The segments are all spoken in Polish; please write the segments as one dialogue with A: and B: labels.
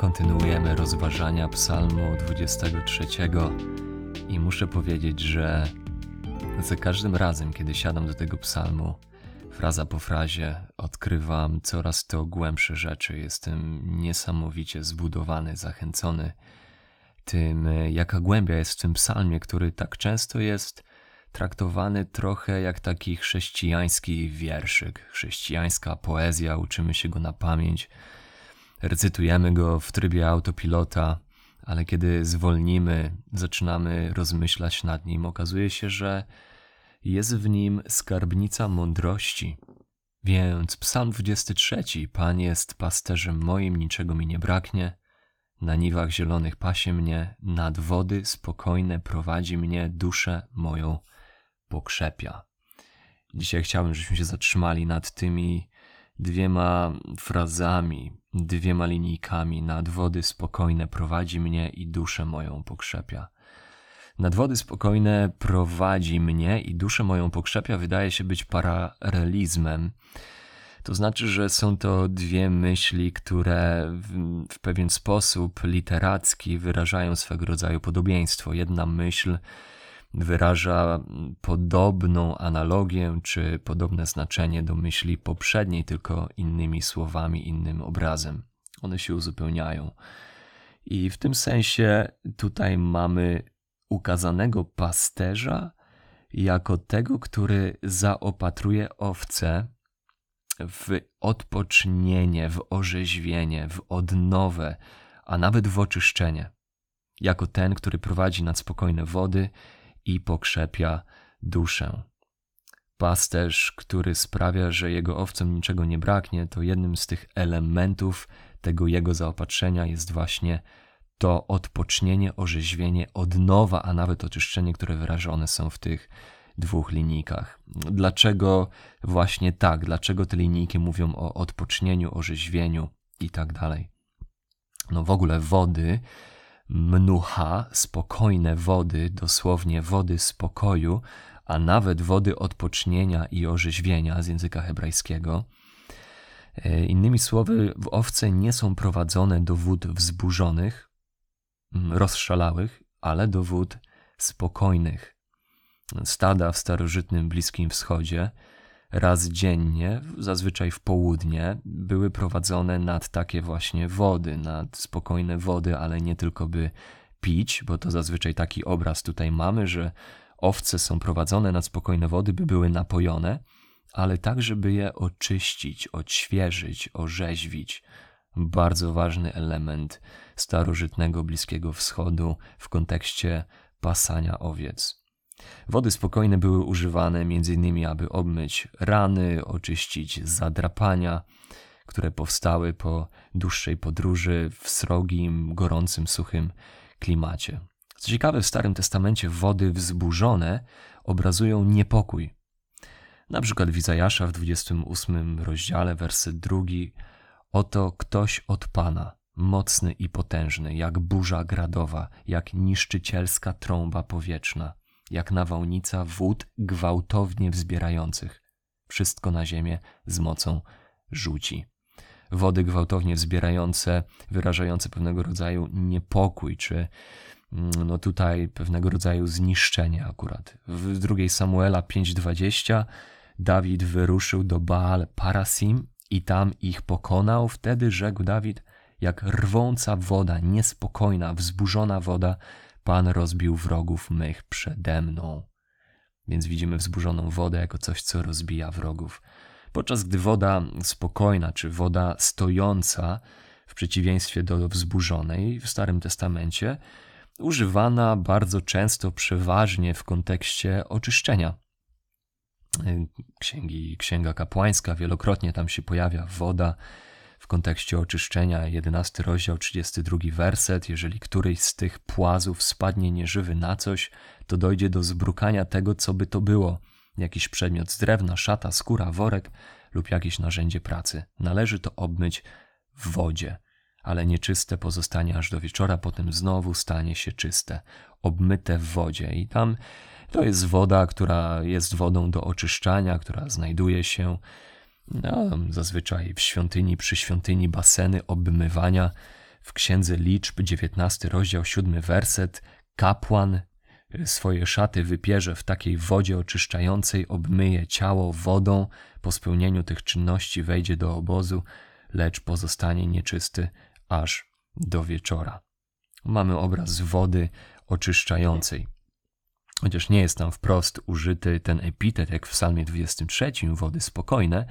A: Kontynuujemy rozważania Psalmu 23 i muszę powiedzieć, że za każdym razem, kiedy siadam do tego psalmu, fraza po frazie, odkrywam coraz to głębsze rzeczy. Jestem niesamowicie zbudowany, zachęcony tym, jaka głębia jest w tym psalmie, który tak często jest traktowany trochę jak taki chrześcijański wierszyk, chrześcijańska poezja, uczymy się go na pamięć recytujemy go w trybie autopilota, ale kiedy zwolnimy, zaczynamy rozmyślać nad nim, okazuje się, że jest w nim skarbnica mądrości. Więc Psalm 23. Pan jest pasterzem moim, niczego mi nie braknie. Na niwach zielonych pasie mnie, nad wody spokojne prowadzi mnie, duszę moją pokrzepia. Dzisiaj chciałbym, żebyśmy się zatrzymali nad tymi dwiema frazami, dwiema linijkami. Nad wody spokojne prowadzi mnie i duszę moją pokrzepia. Nad wody spokojne prowadzi mnie i duszę moją pokrzepia wydaje się być paralelizmem. To znaczy, że są to dwie myśli, które w, w pewien sposób literacki wyrażają swego rodzaju podobieństwo. Jedna myśl wyraża podobną analogię czy podobne znaczenie do myśli poprzedniej, tylko innymi słowami, innym obrazem. One się uzupełniają. I w tym sensie tutaj mamy ukazanego pasterza jako tego, który zaopatruje owce w odpocznienie, w orzeźwienie, w odnowę, a nawet w oczyszczenie. Jako ten, który prowadzi nad spokojne wody i pokrzepia duszę. Pasterz, który sprawia, że jego owcom niczego nie braknie, to jednym z tych elementów tego jego zaopatrzenia jest właśnie to odpocznienie, orzeźwienie, odnowa, a nawet oczyszczenie, które wyrażone są w tych dwóch linijkach. Dlaczego właśnie tak? Dlaczego te linijki mówią o odpocznieniu, orzeźwieniu i tak dalej? No w ogóle wody mnucha, spokojne wody, dosłownie wody spokoju, a nawet wody odpocznienia i orzeźwienia z języka hebrajskiego. E, innymi słowy, owce nie są prowadzone do wód wzburzonych, rozszalałych, ale do wód spokojnych. Stada w starożytnym Bliskim Wschodzie raz dziennie, zazwyczaj w południe, były prowadzone nad takie właśnie wody, nad spokojne wody, ale nie tylko by pić, bo to zazwyczaj taki obraz tutaj mamy, że owce są prowadzone nad spokojne wody, by były napojone, ale tak, żeby je oczyścić, odświeżyć, orzeźwić. Bardzo ważny element starożytnego Bliskiego Wschodu w kontekście pasania owiec. Wody spokojne były używane m.in. aby obmyć rany, oczyścić zadrapania, które powstały po dłuższej podróży w srogim, gorącym, suchym klimacie. Co ciekawe, w Starym Testamencie wody wzburzone obrazują niepokój. Na przykład w Izajasza w 28 rozdziale, werset drugi, oto ktoś od Pana, mocny i potężny, jak burza gradowa, jak niszczycielska trąba powietrzna jak nawałnica wód gwałtownie wzbierających. Wszystko na ziemię z mocą rzuci. Wody gwałtownie wzbierające, wyrażające pewnego rodzaju niepokój, czy mm, no tutaj pewnego rodzaju zniszczenie akurat. W drugiej Samuela 5:20 Dawid wyruszył do Baal Parasim i tam ich pokonał. Wtedy rzekł Dawid, jak rwąca woda, niespokojna, wzburzona woda, Pan rozbił wrogów mych przede mną. Więc widzimy wzburzoną wodę jako coś, co rozbija wrogów. Podczas gdy woda spokojna czy woda stojąca, w przeciwieństwie do wzburzonej w Starym Testamencie, używana bardzo często, przeważnie w kontekście oczyszczenia. Księgi, Księga Kapłańska, wielokrotnie tam się pojawia woda, w kontekście oczyszczenia, 11 rozdział, 32 werset. Jeżeli któryś z tych płazów spadnie nieżywy na coś, to dojdzie do zbrukania tego, co by to było. Jakiś przedmiot z drewna, szata, skóra, worek lub jakieś narzędzie pracy. Należy to obmyć w wodzie, ale nieczyste pozostanie aż do wieczora, potem znowu stanie się czyste, obmyte w wodzie. I tam to jest woda, która jest wodą do oczyszczania, która znajduje się no, zazwyczaj w świątyni, przy świątyni baseny obmywania w Księdze Liczb, 19 rozdział, 7 werset, kapłan swoje szaty wypierze w takiej wodzie oczyszczającej, obmyje ciało wodą, po spełnieniu tych czynności wejdzie do obozu, lecz pozostanie nieczysty aż do wieczora. Mamy obraz wody oczyszczającej. Chociaż nie jest tam wprost użyty ten epitet, jak w Psalmie 23, wody spokojne,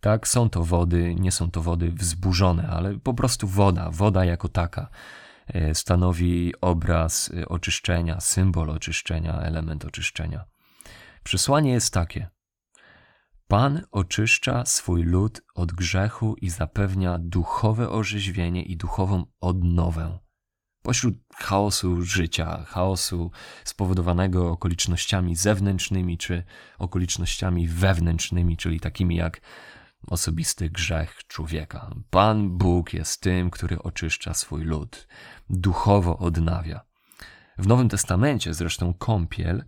A: tak są to wody, nie są to wody wzburzone, ale po prostu woda, woda jako taka e, stanowi obraz e, oczyszczenia, symbol oczyszczenia, element oczyszczenia. Przesłanie jest takie: Pan oczyszcza swój lud od grzechu i zapewnia duchowe orzeźwienie i duchową odnowę. Pośród chaosu życia, chaosu spowodowanego okolicznościami zewnętrznymi czy okolicznościami wewnętrznymi, czyli takimi jak osobisty grzech człowieka. Pan Bóg jest tym, który oczyszcza swój lud, duchowo odnawia. W Nowym Testamencie zresztą kąpiel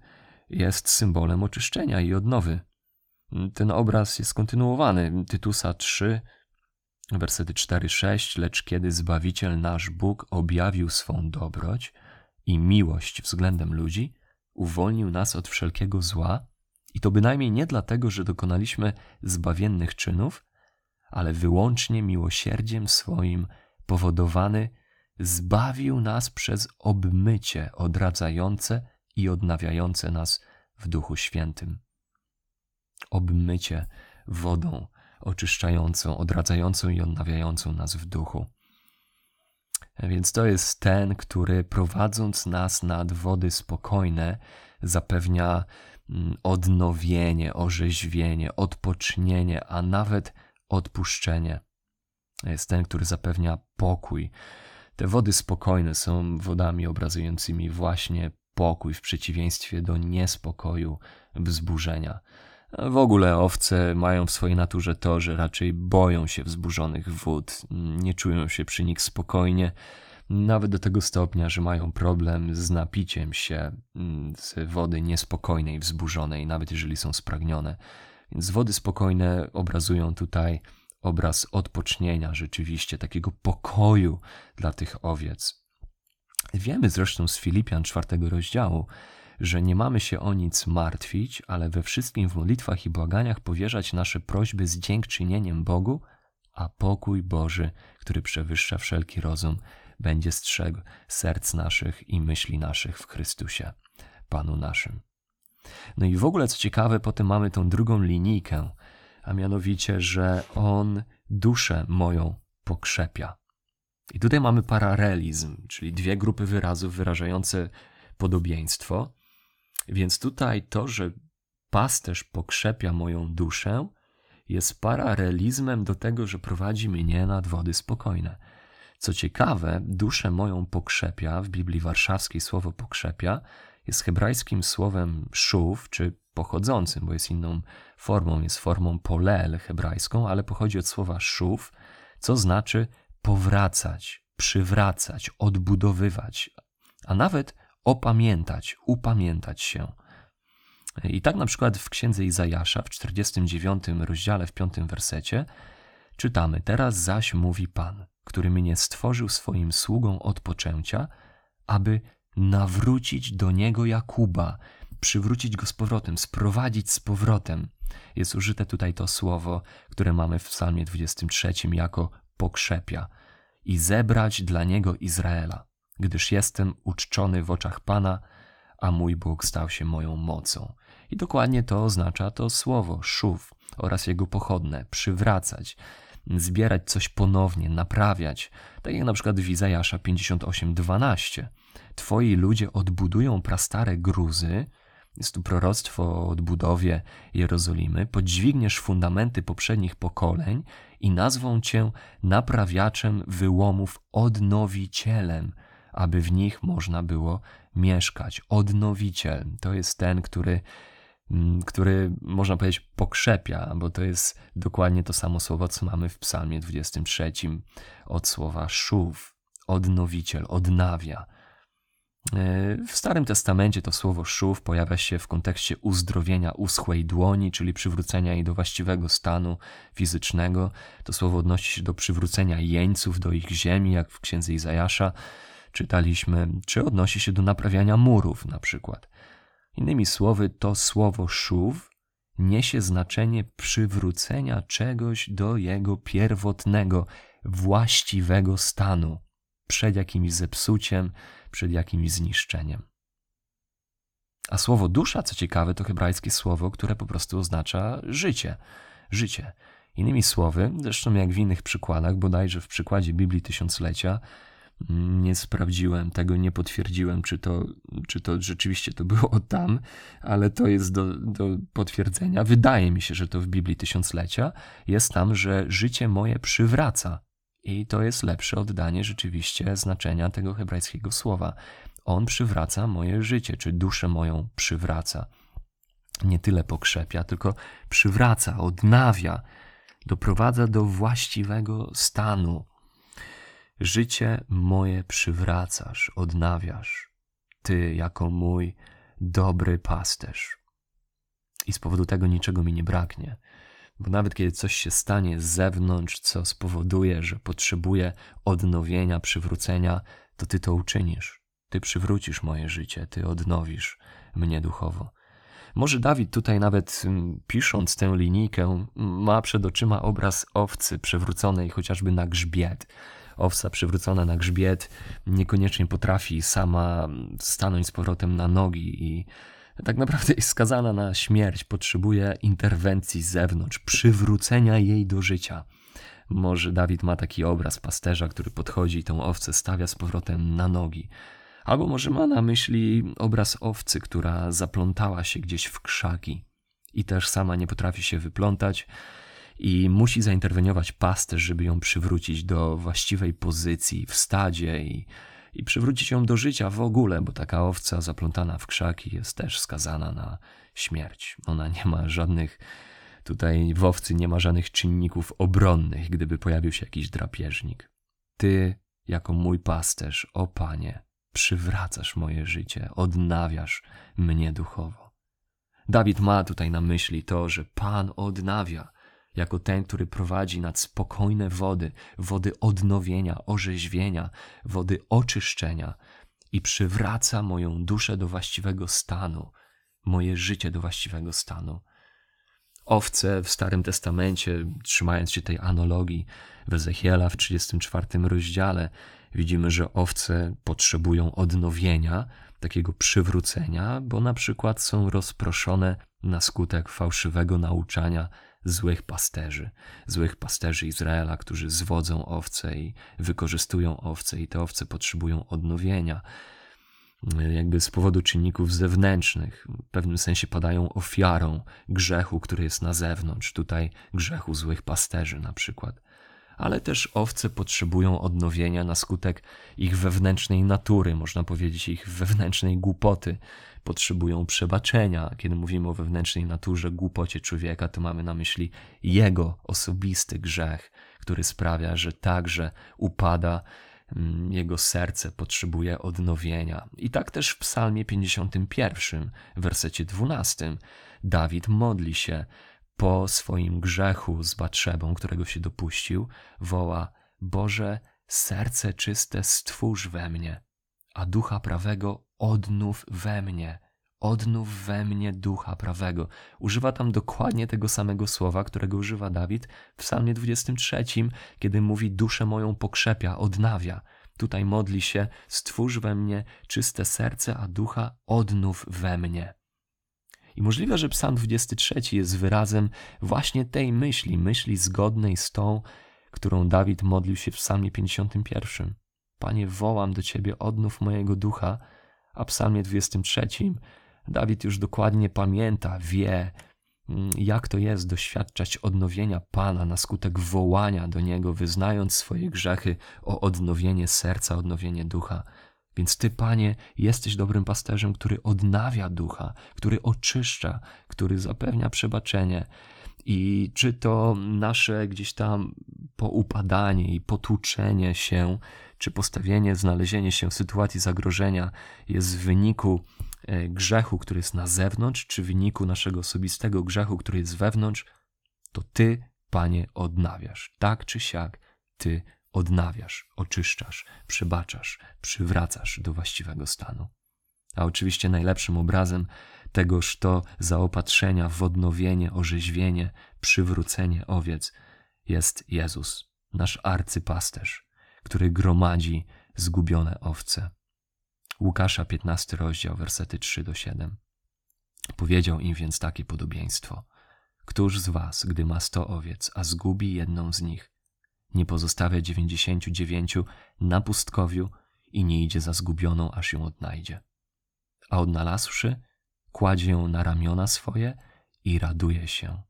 A: jest symbolem oczyszczenia i odnowy. Ten obraz jest kontynuowany. Tytusa 3, wersety 4-6. Lecz kiedy Zbawiciel nasz Bóg objawił swą dobroć i miłość względem ludzi, uwolnił nas od wszelkiego zła, i to bynajmniej nie dlatego, że dokonaliśmy zbawiennych czynów, ale wyłącznie miłosierdziem swoim powodowany zbawił nas przez obmycie odradzające i odnawiające nas w Duchu Świętym. Obmycie wodą oczyszczającą, odradzającą i odnawiającą nas w duchu. Więc to jest ten, który prowadząc nas nad wody spokojne, zapewnia odnowienie, orzeźwienie, odpocznienie, a nawet odpuszczenie. Jest ten, który zapewnia pokój. Te wody spokojne są wodami obrazującymi właśnie pokój w przeciwieństwie do niespokoju, wzburzenia. W ogóle owce mają w swojej naturze to, że raczej boją się wzburzonych wód, nie czują się przy nich spokojnie, nawet do tego stopnia, że mają problem z napiciem się mm, z wody niespokojnej, wzburzonej, nawet jeżeli są spragnione. Więc wody spokojne obrazują tutaj obraz odpocznienia, rzeczywiście, takiego pokoju dla tych owiec. Wiemy zresztą z Filipian czwartego rozdziału, że nie mamy się o nic martwić, ale we wszystkim w modlitwach i błaganiach powierzać nasze prośby z dziękczynieniem Bogu, a pokój Boży, który przewyższa wszelki rozum, będzie strzegł serc naszych i myśli naszych w Chrystusie, Panu naszym. No i w ogóle, co ciekawe, potem mamy tą drugą linijkę, a mianowicie, że On duszę moją pokrzepia. I tutaj mamy paralelizm, czyli dwie grupy wyrazów wyrażające podobieństwo. Więc tutaj to, że pasterz pokrzepia moją duszę, jest paralelizmem do tego, że prowadzi mnie nad wody spokojne. Co ciekawe, duszę moją pokrzepia, w Biblii warszawskiej słowo pokrzepia jest hebrajskim słowem szuw, czy pochodzącym, bo jest inną formą, jest formą polel hebrajską, ale pochodzi od słowa szuw, co znaczy powracać, przywracać, odbudowywać, a nawet opamiętać, upamiętać się. I tak na przykład w księdze Izajasza w 49 rozdziale w 5 wersecie czytamy: Teraz zaś mówi Pan, który mnie stworzył swoim sługą odpoczęcia, aby nawrócić do niego Jakuba, przywrócić go z powrotem, sprowadzić z powrotem. Jest użyte tutaj to słowo, które mamy w Psalmie 23 jako pokrzepia i zebrać dla niego Izraela, gdyż jestem uczczony w oczach Pana, a mój Bóg stał się moją mocą. I dokładnie to oznacza to słowo szów oraz jego pochodne przywracać, zbierać coś ponownie, naprawiać. Tak jak na przykład w Izajasza 58:12. Twoi ludzie odbudują prastare gruzy, jest tu proroctwo o odbudowie Jerozolimy, podźwigniesz fundamenty poprzednich pokoleń i nazwą cię naprawiaczem wyłomów, odnowicielem, aby w nich można było mieszkać. Odnowiciel to jest ten, który który można powiedzieć pokrzepia, bo to jest dokładnie to samo słowo, co mamy w Psalmie 23 od słowa szuw, odnowiciel, odnawia. E, w Starym Testamencie to słowo szuw pojawia się w kontekście uzdrowienia uschłej dłoni, czyli przywrócenia jej do właściwego stanu fizycznego. To słowo odnosi się do przywrócenia jeńców do ich ziemi, jak w księdze Izajasza czytaliśmy, czy odnosi się do naprawiania murów na przykład. Innymi słowy, to słowo szuw niesie znaczenie przywrócenia czegoś do jego pierwotnego, właściwego stanu, przed jakimś zepsuciem, przed jakimś zniszczeniem. A słowo dusza, co ciekawe, to hebrajskie słowo, które po prostu oznacza życie. Życie. Innymi słowy, zresztą jak w innych przykładach, bodajże w przykładzie Biblii Tysiąclecia, nie sprawdziłem tego, nie potwierdziłem, czy to, czy to rzeczywiście to było tam, ale to jest do, do potwierdzenia. Wydaje mi się, że to w Biblii Tysiąclecia jest tam, że życie moje przywraca. I to jest lepsze oddanie rzeczywiście znaczenia tego hebrajskiego słowa. On przywraca moje życie, czy duszę moją przywraca. Nie tyle pokrzepia, tylko przywraca, odnawia, doprowadza do właściwego stanu. Życie moje przywracasz, odnawiasz, Ty jako mój dobry pasterz. I z powodu tego niczego mi nie braknie. Bo nawet kiedy coś się stanie z zewnątrz, co spowoduje, że potrzebuję odnowienia, przywrócenia, to Ty to uczynisz. Ty przywrócisz moje życie, Ty odnowisz mnie duchowo. Może Dawid tutaj nawet mm, pisząc tę linijkę ma przed oczyma obraz owcy przewróconej chociażby na grzbiet. Owca przywrócona na grzbiet niekoniecznie potrafi sama stanąć z powrotem na nogi i tak naprawdę jest skazana na śmierć, potrzebuje interwencji z zewnątrz, przywrócenia jej do życia. Może Dawid ma taki obraz pasterza, który podchodzi i tą owcę stawia z powrotem na nogi. Albo może ma na myśli obraz owcy, która zaplątała się gdzieś w krzaki i też sama nie potrafi się wyplątać i musi zainterweniować pasterz, żeby ją przywrócić do właściwej pozycji w stadzie i i przywrócić ją do życia w ogóle, bo taka owca zaplątana w krzaki jest też skazana na śmierć. Ona nie ma żadnych, tutaj w owcy nie ma żadnych czynników obronnych, gdyby pojawił się jakiś drapieżnik. Ty, jako mój pasterz, o Panie, przywracasz moje życie, odnawiasz mnie duchowo. Dawid ma tutaj na myśli to, że Pan odnawia, jako ten, który prowadzi nad spokojne wody, wody odnowienia, orzeźwienia, wody oczyszczenia i przywraca moją duszę do właściwego stanu, moje życie do właściwego stanu. Owce w Starym Testamencie, trzymając się tej analogii w Ezechiela w 34 rozdziale, widzimy, że owce potrzebują odnowienia, takiego przywrócenia, bo na przykład są rozproszone na skutek fałszywego nauczania złych pasterzy, złych pasterzy Izraela, którzy zwodzą owce i wykorzystują owce, i te owce potrzebują odnowienia. Jakby z powodu czynników zewnętrznych, w pewnym sensie padają ofiarą grzechu, który jest na zewnątrz, tutaj grzechu złych pasterzy na przykład ale też owce potrzebują odnowienia na skutek ich wewnętrznej natury, można powiedzieć ich wewnętrznej głupoty. Potrzebują przebaczenia. Kiedy mówimy o wewnętrznej naturze, głupocie człowieka, to mamy na myśli jego osobisty grzech, który sprawia, że także upada mm, jego serce potrzebuje odnowienia. I tak też w Psalmie 51, w wersecie 12, Dawid modli się: po swoim grzechu z Batrzebą, którego się dopuścił, woła: Boże, serce czyste stwórz we mnie, a ducha prawego odnów we mnie. Odnów we mnie ducha prawego. Używa tam dokładnie tego samego słowa, którego używa Dawid w Psalmie 23, kiedy mówi: Duszę moją pokrzepia, odnawia. Tutaj modli się: Stwórz we mnie czyste serce, a ducha odnów we mnie. I możliwe, że Psalm 23 jest wyrazem właśnie tej myśli, myśli zgodnej z tą, którą Dawid modlił się w Psalmie 51. Panie, wołam do Ciebie, odnów mojego ducha, a Psalmie 23 Dawid już dokładnie pamięta, wie, mm, jak to jest doświadczać odnowienia Pana na skutek wołania do Niego, wyznając swoje grzechy o odnowienie serca, odnowienie ducha. Więc Ty, Panie, jesteś dobrym pasterzem, który odnawia ducha, który oczyszcza, który zapewnia przebaczenie. I czy to nasze gdzieś tam poupadanie i potłuczenie się, czy postawienie, znalezienie się w sytuacji zagrożenia jest w wyniku e, grzechu, który jest na zewnątrz, czy w wyniku naszego osobistego grzechu, który jest wewnątrz, to Ty, Panie, odnawiasz. Tak czy siak, Ty odnawiasz, oczyszczasz, przebaczasz, przywracasz do właściwego stanu. A oczywiście najlepszym obrazem tegoż to zaopatrzenia w odnowienie, orzeźwienie, przywrócenie owiec jest Jezus, nasz arcypasterz, który gromadzi zgubione owce. Łukasza 15 rozdział, wersety 3 do 7. Powiedział im więc takie podobieństwo. Któż z was, gdy ma sto owiec, a zgubi jedną z nich, nie pozostawia dziewięćdziesięciu dziewięciu na pustkowiu i nie idzie za zgubioną, aż ją odnajdzie. A odnalazłszy, kładzie ją na ramiona swoje i raduje się.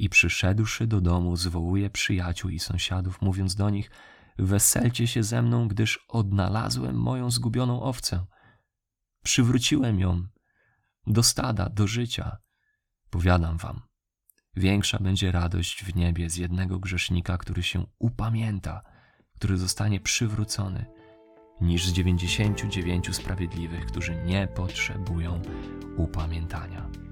A: I przyszedłszy do domu, zwołuje przyjaciół i sąsiadów, mówiąc do nich: Weselcie się ze mną, gdyż odnalazłem moją zgubioną owcę. Przywróciłem ją do stada, do życia. Powiadam wam, większa będzie radość w niebie z jednego grzesznika, który się upamięta, który zostanie przywrócony, niż z dziewięćdziesięciu dziewięciu sprawiedliwych, którzy nie potrzebują upamiętania.